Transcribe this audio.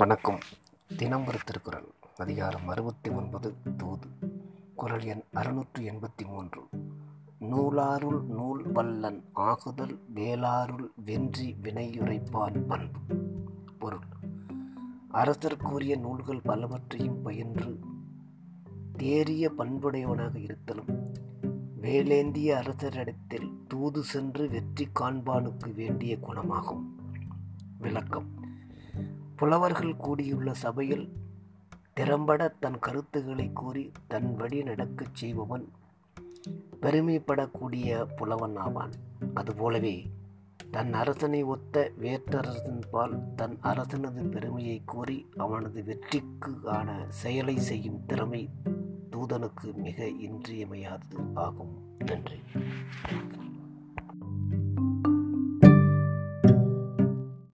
வணக்கம். தினம் ஒரு திருக்குறள் அதிகாரம் அறுபத்தி ஒன்பது தூது. குரல் எண் அறுநூற்று எண்பத்தி மூன்று நூலாருள் நூல் வல்லன் ஆகுதல் வேளாருள் வென்றி வினையுரைப்பான் பண்பு. பொருள். அரசர்க்குரிய நூல்கள் பலவற்றையும் பயின்று தேறிய பண்புடையவனாக இருத்தலும் வேலேந்திய அரசரிடத்தில் தூது சென்று வெற்றி காண்பானுக்கு வேண்டிய குணமாகும். விளக்கம். புலவர்கள் கூடியுள்ள சபையில் திறம்பட தன் கருத்துக்களை கூறி தன் வழி நடக்கச் செய்பவன் பெருமைப்படக்கூடிய புலவன் ஆவான். அதுபோலவே தன் அரசனை ஒத்த வேற்றரசன் பால் தன் அரசனது பெருமையை கூறி அவனது வெற்றிக்கு ஆன செயலை செய்யும் திறமை தூதனுக்கு மிக இன்றியமையாதது ஆகும். நன்றி.